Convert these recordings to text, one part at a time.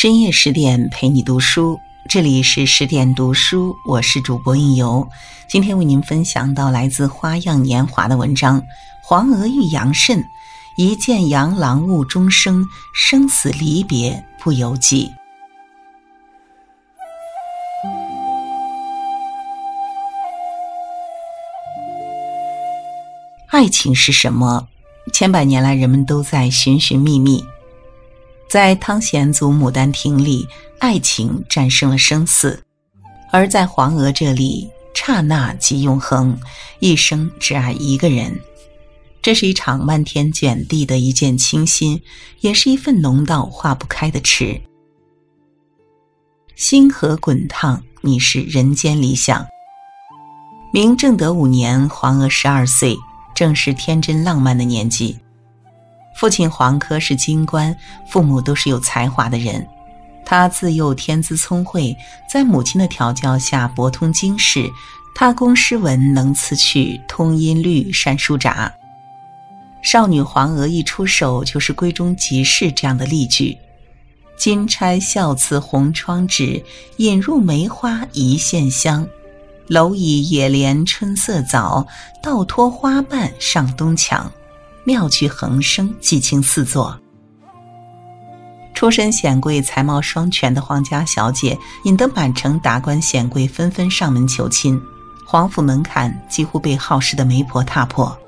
深夜十点陪你读书，这里是十点读书，我是主播应由。今天为您分享到来自《花样年华》的文章《黄娥遇杨慎》，一见杨郎误终生，生死离别不由己。爱情是什么？千百年来，人们都在寻寻觅觅。在汤显祖《牡丹亭》里，爱情战胜了生死；而在黄娥这里，刹那即永恒，一生只爱一个人。这是一场漫天卷地的一见倾心，也是一份浓到化不开的痴。星河滚烫，你是人间理想。明正德五年，黄娥十二岁，正是天真浪漫的年纪。父亲黄科是京官，父母都是有才华的人。他自幼天资聪慧，在母亲的调教下博通经世。他工诗文，能词曲，通音律，善书札。少女黄娥一出手就是闺中即事这样的例句：“金钗笑瓷红窗纸，引入梅花一线香。蝼蚁野莲春色早，倒脱花瓣上东墙。”妙趣横生，激情四座。出身显贵、才貌双全的皇家小姐，引得满城达官显贵纷纷上门求亲，皇府门槛几乎被好事的媒婆踏破。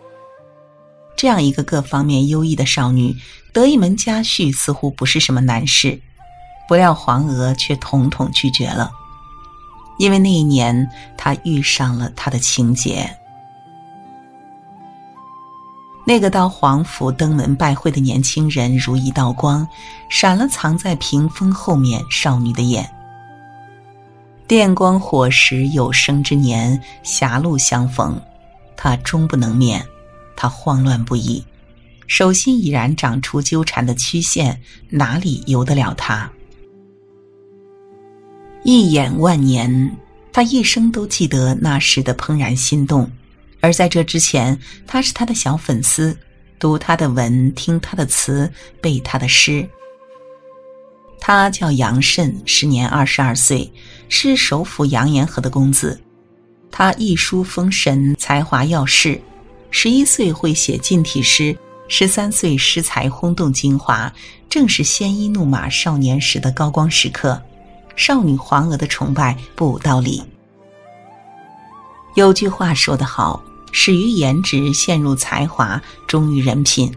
这样一个各方面优异的少女，得一门家婿似乎不是什么难事。不料黄娥却统统拒绝了，因为那一年她遇上了他的情节。那个到皇府登门拜会的年轻人，如一道光，闪了藏在屏风后面少女的眼。电光火石，有生之年，狭路相逢，他终不能免。他慌乱不已，手心已然长出纠缠的曲线，哪里由得了他？一眼万年，他一生都记得那时的怦然心动。而在这之前，他是他的小粉丝，读他的文，听他的词，背他的诗。他叫杨慎，时年二十二岁，是首府杨延和的公子。他一书封神，才华耀世。十一岁会写近体诗，十三岁诗才轰动京华，正是鲜衣怒马少年时的高光时刻。少女黄娥的崇拜不无道理。有句话说得好。始于颜值，陷入才华，忠于人品。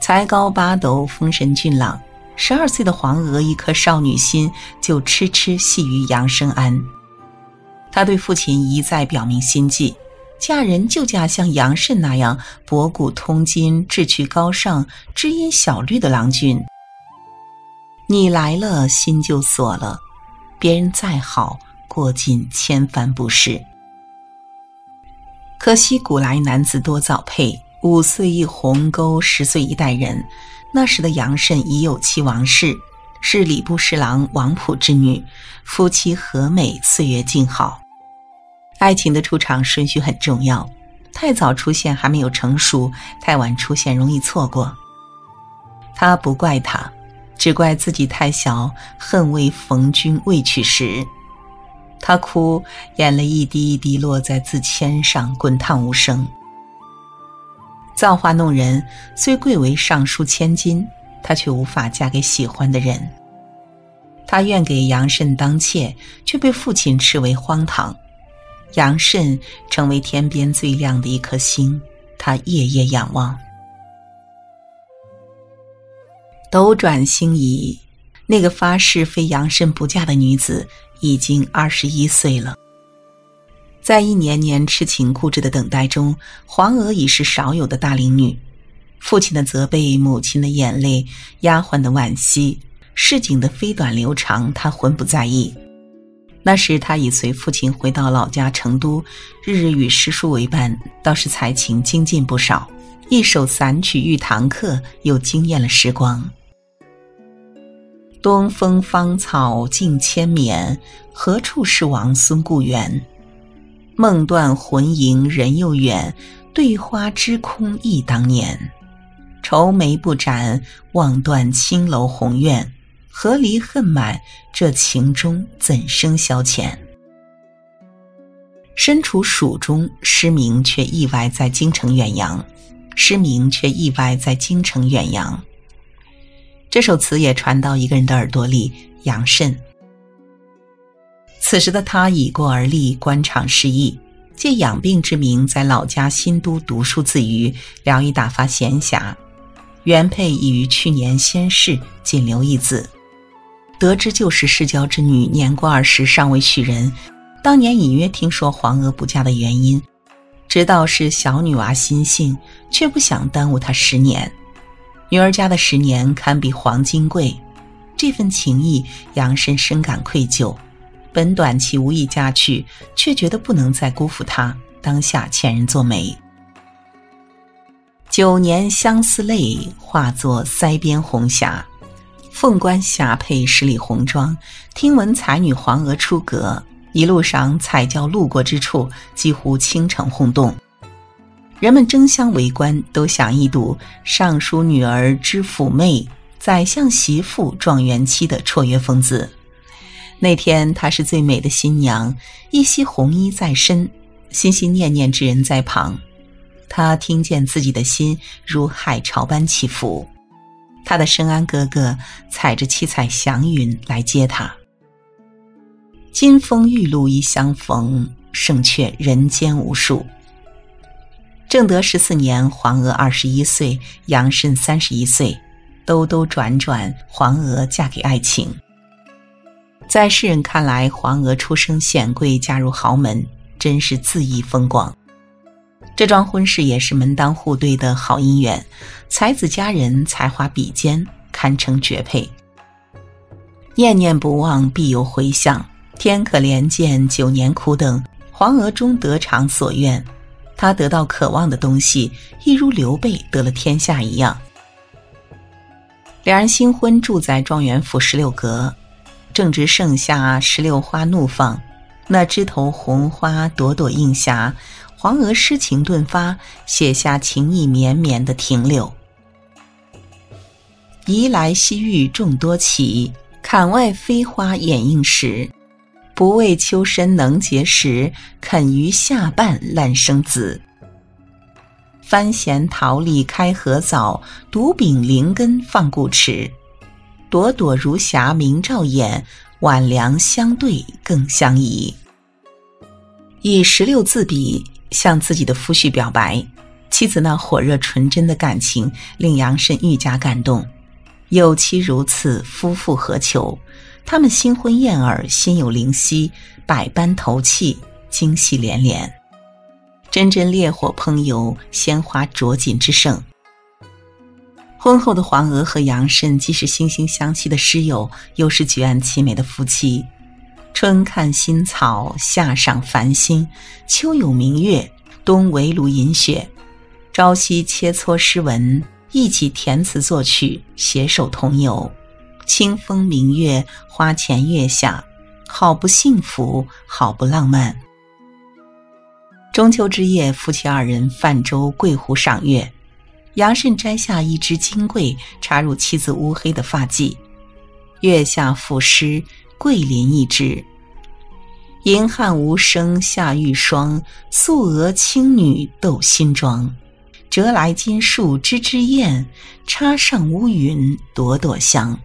才高八斗，风神俊朗。十二岁的黄娥，一颗少女心就痴痴系于杨生安。她对父亲一再表明心迹，嫁人就嫁像杨慎那样博古通今、志趣高尚、知音小绿的郎君。你来了，心就锁了。别人再好，过尽千帆不是。可惜古来男子多早配，五岁一鸿沟，十岁一代人。那时的杨慎已有妻王氏，是礼部侍郎王溥之女，夫妻和美，岁月静好。爱情的出场顺序很重要，太早出现还没有成熟，太晚出现容易错过。他不怪他，只怪自己太小，恨未逢君未娶时。他哭，眼泪一滴一滴落在字签上，滚烫无声。造化弄人，虽贵为尚书千金，她却无法嫁给喜欢的人。她愿给杨慎当妾，却被父亲斥为荒唐。杨慎成为天边最亮的一颗星，他夜夜仰望。斗转星移，那个发誓非杨慎不嫁的女子。已经二十一岁了，在一年年痴情固执的等待中，黄娥已是少有的大龄女。父亲的责备，母亲的眼泪，丫鬟的惋惜，市井的飞短流长，她浑不在意。那时，她已随父亲回到老家成都，日日与诗书为伴，倒是才情精进不少。一首散曲遇堂客，又惊艳了时光。东风芳草尽千绵，何处是王孙故园？梦断魂萦人又远，对花知空忆当年。愁眉不展，望断青楼红院，何离恨满，这情中怎生消遣？身处蜀中，失明却意外在京城远扬，失明却意外在京城远扬。这首词也传到一个人的耳朵里，杨慎。此时的他已过而立，官场失意，借养病之名，在老家新都读书自娱，聊以打发闲暇。原配已于去年仙逝，仅留一子。得知旧时世交之女年过二十，尚未许人。当年隐约听说黄娥不嫁的原因，知道是小女娃心性，却不想耽误她十年。女儿家的十年堪比黄金贵，这份情谊，杨深深感愧疚。本短期无意嫁去，却觉得不能再辜负她，当下遣人作媒。九年相思泪，化作腮边红霞。凤冠霞帔十里红妆，听闻才女黄娥出阁。一路上，彩轿路过之处，几乎倾城轰动，人们争相围观，都想一睹尚书女儿之妩媚、宰相媳妇、状元妻的绰约风姿。那天，她是最美的新娘，一袭红衣在身，心心念念之人在旁。她听见自己的心如海潮般起伏，她的深安哥哥踩着七彩祥云来接她。金风玉露一相逢，胜却人间无数。正德十四年，黄娥二十一岁，杨慎三十一岁，兜兜转转，黄娥嫁给爱情。在世人看来，黄娥出生显贵，嫁入豪门，真是恣意风光。这桩婚事也是门当户对的好姻缘，才子佳人，才华比肩，堪称绝配。念念不忘，必有回响。天可怜见，九年苦等，黄娥终得偿所愿。他得到渴望的东西，一如刘备得了天下一样。两人新婚，住在状元府十六阁，正值盛夏，石榴花怒放，那枝头红花朵朵映霞。黄娥诗情顿发，写下情意绵绵的停留。移来西域众多奇，槛外飞花掩映时。不为秋深能结实，肯于下半烂生子。番咸桃李开合早，独秉灵根放故池。朵朵如霞明照眼，晚凉相对更相宜。以十六字笔向自己的夫婿表白，妻子那火热纯真的感情令杨慎愈加感动。有妻如此，夫复何求？他们新婚燕尔，心有灵犀，百般投契，惊喜连连，真真烈火烹油，鲜花着锦之盛。婚后的黄娥和杨慎既是惺惺相惜的师友，又是举案齐眉的夫妻。春看新草，夏赏繁星，秋有明月，冬围炉饮雪，朝夕切磋诗文，一起填词作曲，携手同游。清风明月，花前月下，好不幸福，好不浪漫。中秋之夜，夫妻二人泛舟桂湖赏月。杨慎摘下一枝金桂，插入妻子乌黑的发髻。月下赋诗，桂林一枝。银汉无声下玉霜，素娥青女斗新妆。折来金树枝枝艳，插上乌云朵朵香。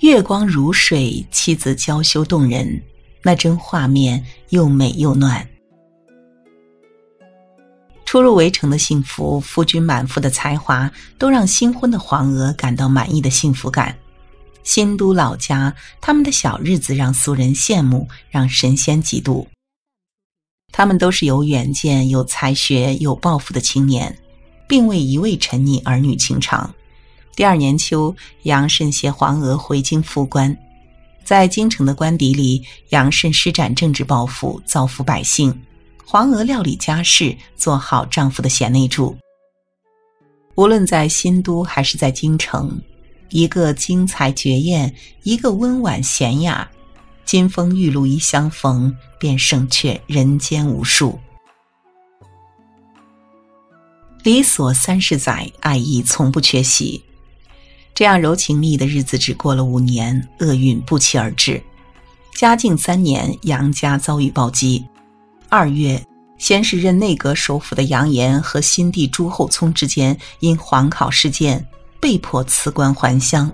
月光如水，妻子娇羞动人，那真画面又美又暖。初入围城的幸福，夫君满腹的才华，都让新婚的黄娥感到满意的幸福感。新都老家，他们的小日子让俗人羡慕，让神仙嫉妒。他们都是有远见、有才学、有抱负的青年，并未一味沉溺儿女情长。第二年秋，杨慎携黄娥回京复官，在京城的官邸里，杨慎施展政治抱负，造福百姓；黄娥料理家事，做好丈夫的贤内助。无论在新都还是在京城，一个精彩绝艳，一个温婉娴雅，金风玉露一相逢，便胜却人间无数。离所三十载，爱意从不缺席。这样柔情蜜意的日子只过了五年，厄运不期而至。嘉靖三年，杨家遭遇暴击。二月，先是任内阁首辅的杨炎和新帝朱厚熜之间因皇考事件被迫辞官还乡。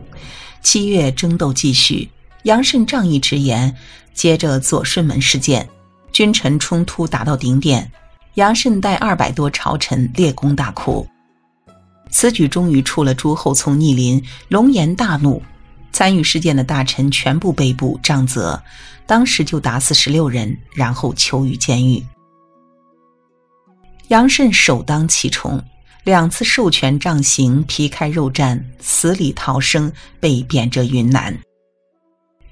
七月，争斗继续，杨慎仗义直言。接着左顺门事件，君臣冲突达到顶点，杨慎带二百多朝臣列功大哭。此举终于触了朱厚熜逆鳞，龙颜大怒，参与事件的大臣全部被捕杖责，当时就打死十六人，然后囚于监狱。杨慎首当其冲，两次授权杖刑，皮开肉绽，死里逃生，被贬谪云南。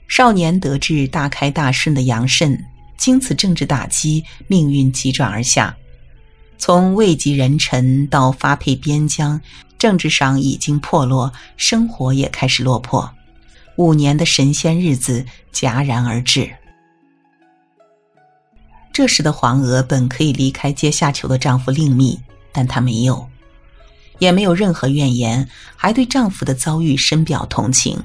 少年得志、大开大顺的杨慎，经此政治打击，命运急转而下。从位极人臣到发配边疆，政治上已经破落，生活也开始落魄。五年的神仙日子戛然而止。这时的黄娥本可以离开阶下囚的丈夫另觅，但她没有，也没有任何怨言，还对丈夫的遭遇深表同情。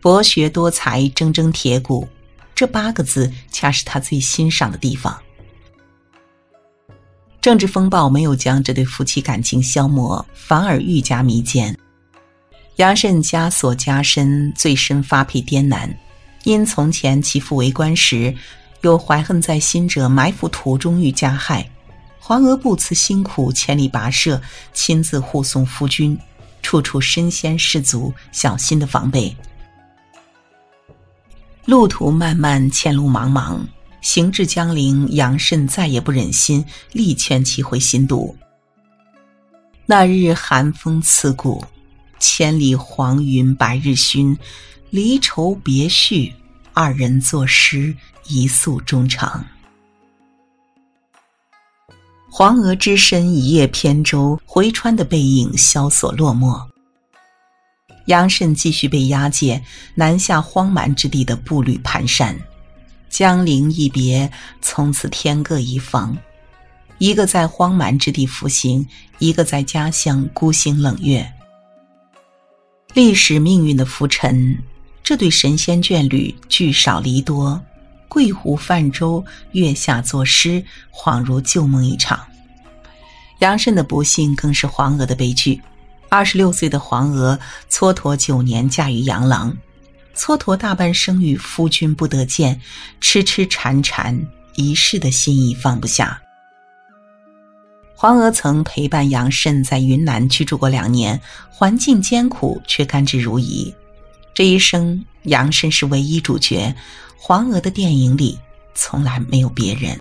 博学多才、铮铮铁骨，这八个字恰是她最欣赏的地方。政治风暴没有将这对夫妻感情消磨，反而愈加弥坚。杨慎枷锁加深，最深发配滇南。因从前其父为官时，有怀恨在心者埋伏途中遇加害，黄娥不辞辛苦，千里跋涉，亲自护送夫君，处处身先士卒，小心的防备。路途漫漫，前路茫茫。行至江陵，杨慎再也不忍心，力劝其回新都。那日寒风刺骨，千里黄云白日曛，离愁别绪，二人作诗一诉衷肠。黄娥只身一叶扁舟回川的背影萧索落寞。杨慎继续被押解南下荒蛮之地的步履蹒跚。江陵一别，从此天各一方。一个在荒蛮之地服刑，一个在家乡孤星冷月。历史命运的浮沉，这对神仙眷侣聚少离多，桂湖泛舟，月下作诗，恍如旧梦一场。杨慎的不幸，更是黄娥的悲剧。二十六岁的黄娥蹉跎九年，嫁于杨郎。蹉跎大半生与夫君不得见，痴痴缠缠，一世的心意放不下。黄娥曾陪伴杨慎在云南居住过两年，环境艰苦却甘之如饴。这一生，杨慎是唯一主角，黄娥的电影里从来没有别人。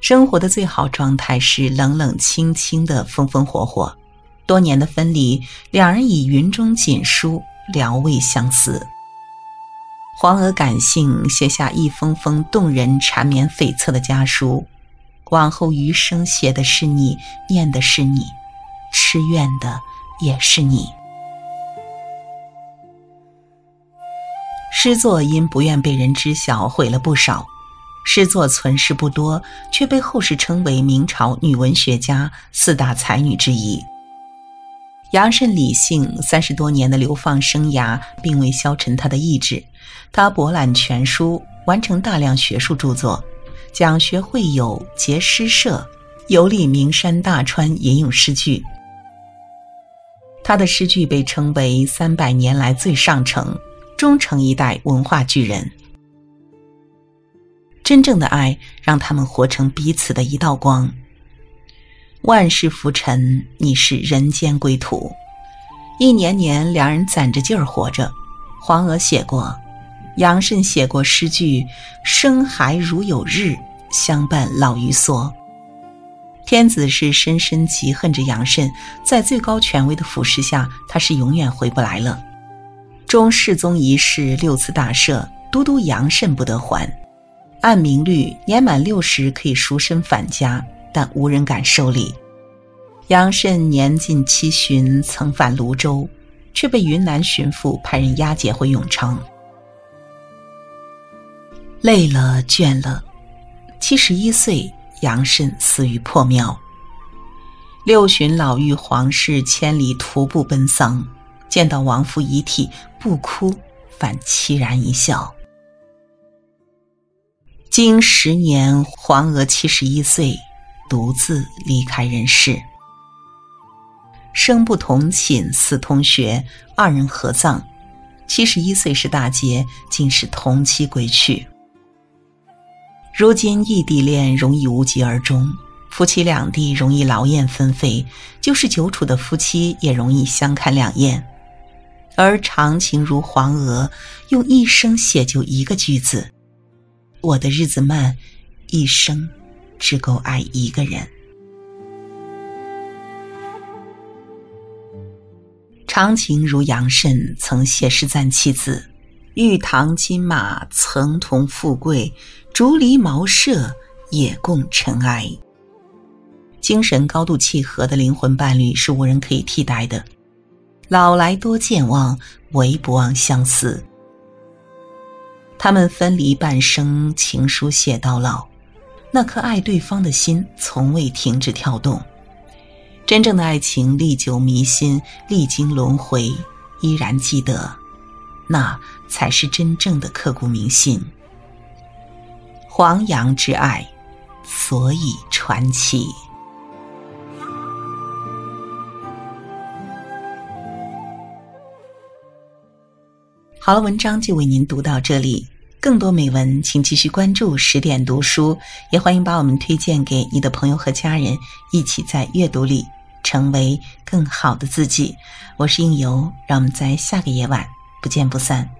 生活的最好状态是冷冷清清的风风火火，多年的分离，两人以云中锦书。聊慰相思，黄娥感性写下一封封动人、缠绵悱恻的家书，往后余生写的是你，念的是你，痴怨的也是你。诗作因不愿被人知晓，毁了不少。诗作存世不多，却被后世称为明朝女文学家四大才女之一。杨慎理性，三十多年的流放生涯并未消沉他的意志。他博览全书，完成大量学术著作，讲学会友，结诗社，游历名山大川，吟咏诗句。他的诗句被称为三百年来最上乘，终成一代文化巨人。真正的爱让他们活成彼此的一道光。万事浮沉，你是人间归途。一年年，两人攒着劲儿活着。黄娥写过，杨慎写过诗句：“生孩如有日，相伴老于梭。”天子是深深嫉恨着杨慎，在最高权威的俯视下，他是永远回不来了。中世宗一世六次大赦，都督杨慎不得还。按明律，年满六十可以赎身返家。但无人敢受理。杨慎年近七旬，曾返泸州，却被云南巡抚派人押解回永昌。累了，倦了，七十一岁，杨慎死于破庙。六旬老妪黄氏千里徒步奔丧，见到亡夫遗体，不哭，反凄然一笑。经十年，黄娥七十一岁，独自离开人世。生不同寝，死同穴，二人合葬。七十一岁是大劫，竟是同期归去。如今异地恋容易无疾而终。夫妻两地容易劳燕分飞，就是久处的夫妻也容易相看两厌。而长情如黄娥，用一生写就一个句子：“我的日子慢，一生只够爱一个人。”长情如杨慎曾写诗赞妻子：“玉堂金马曾同富贵，竹篱茅舍也共尘埃。”精神高度契合的灵魂伴侣是无人可以替代的。老来多健忘，唯不忘相思。他们分离半生，情书写到老，那颗爱对方的心从未停止跳动。真正的爱情历久弥新，历经轮回依然记得，那才是真正的刻骨铭心。黄杨之爱，所以传奇。好了，文章就为您读到这里。更多美文，请继续关注十点读书，也欢迎把我们推荐给你的朋友和家人，一起在阅读里成为更好的自己。我是应由，让我们在下个夜晚不见不散。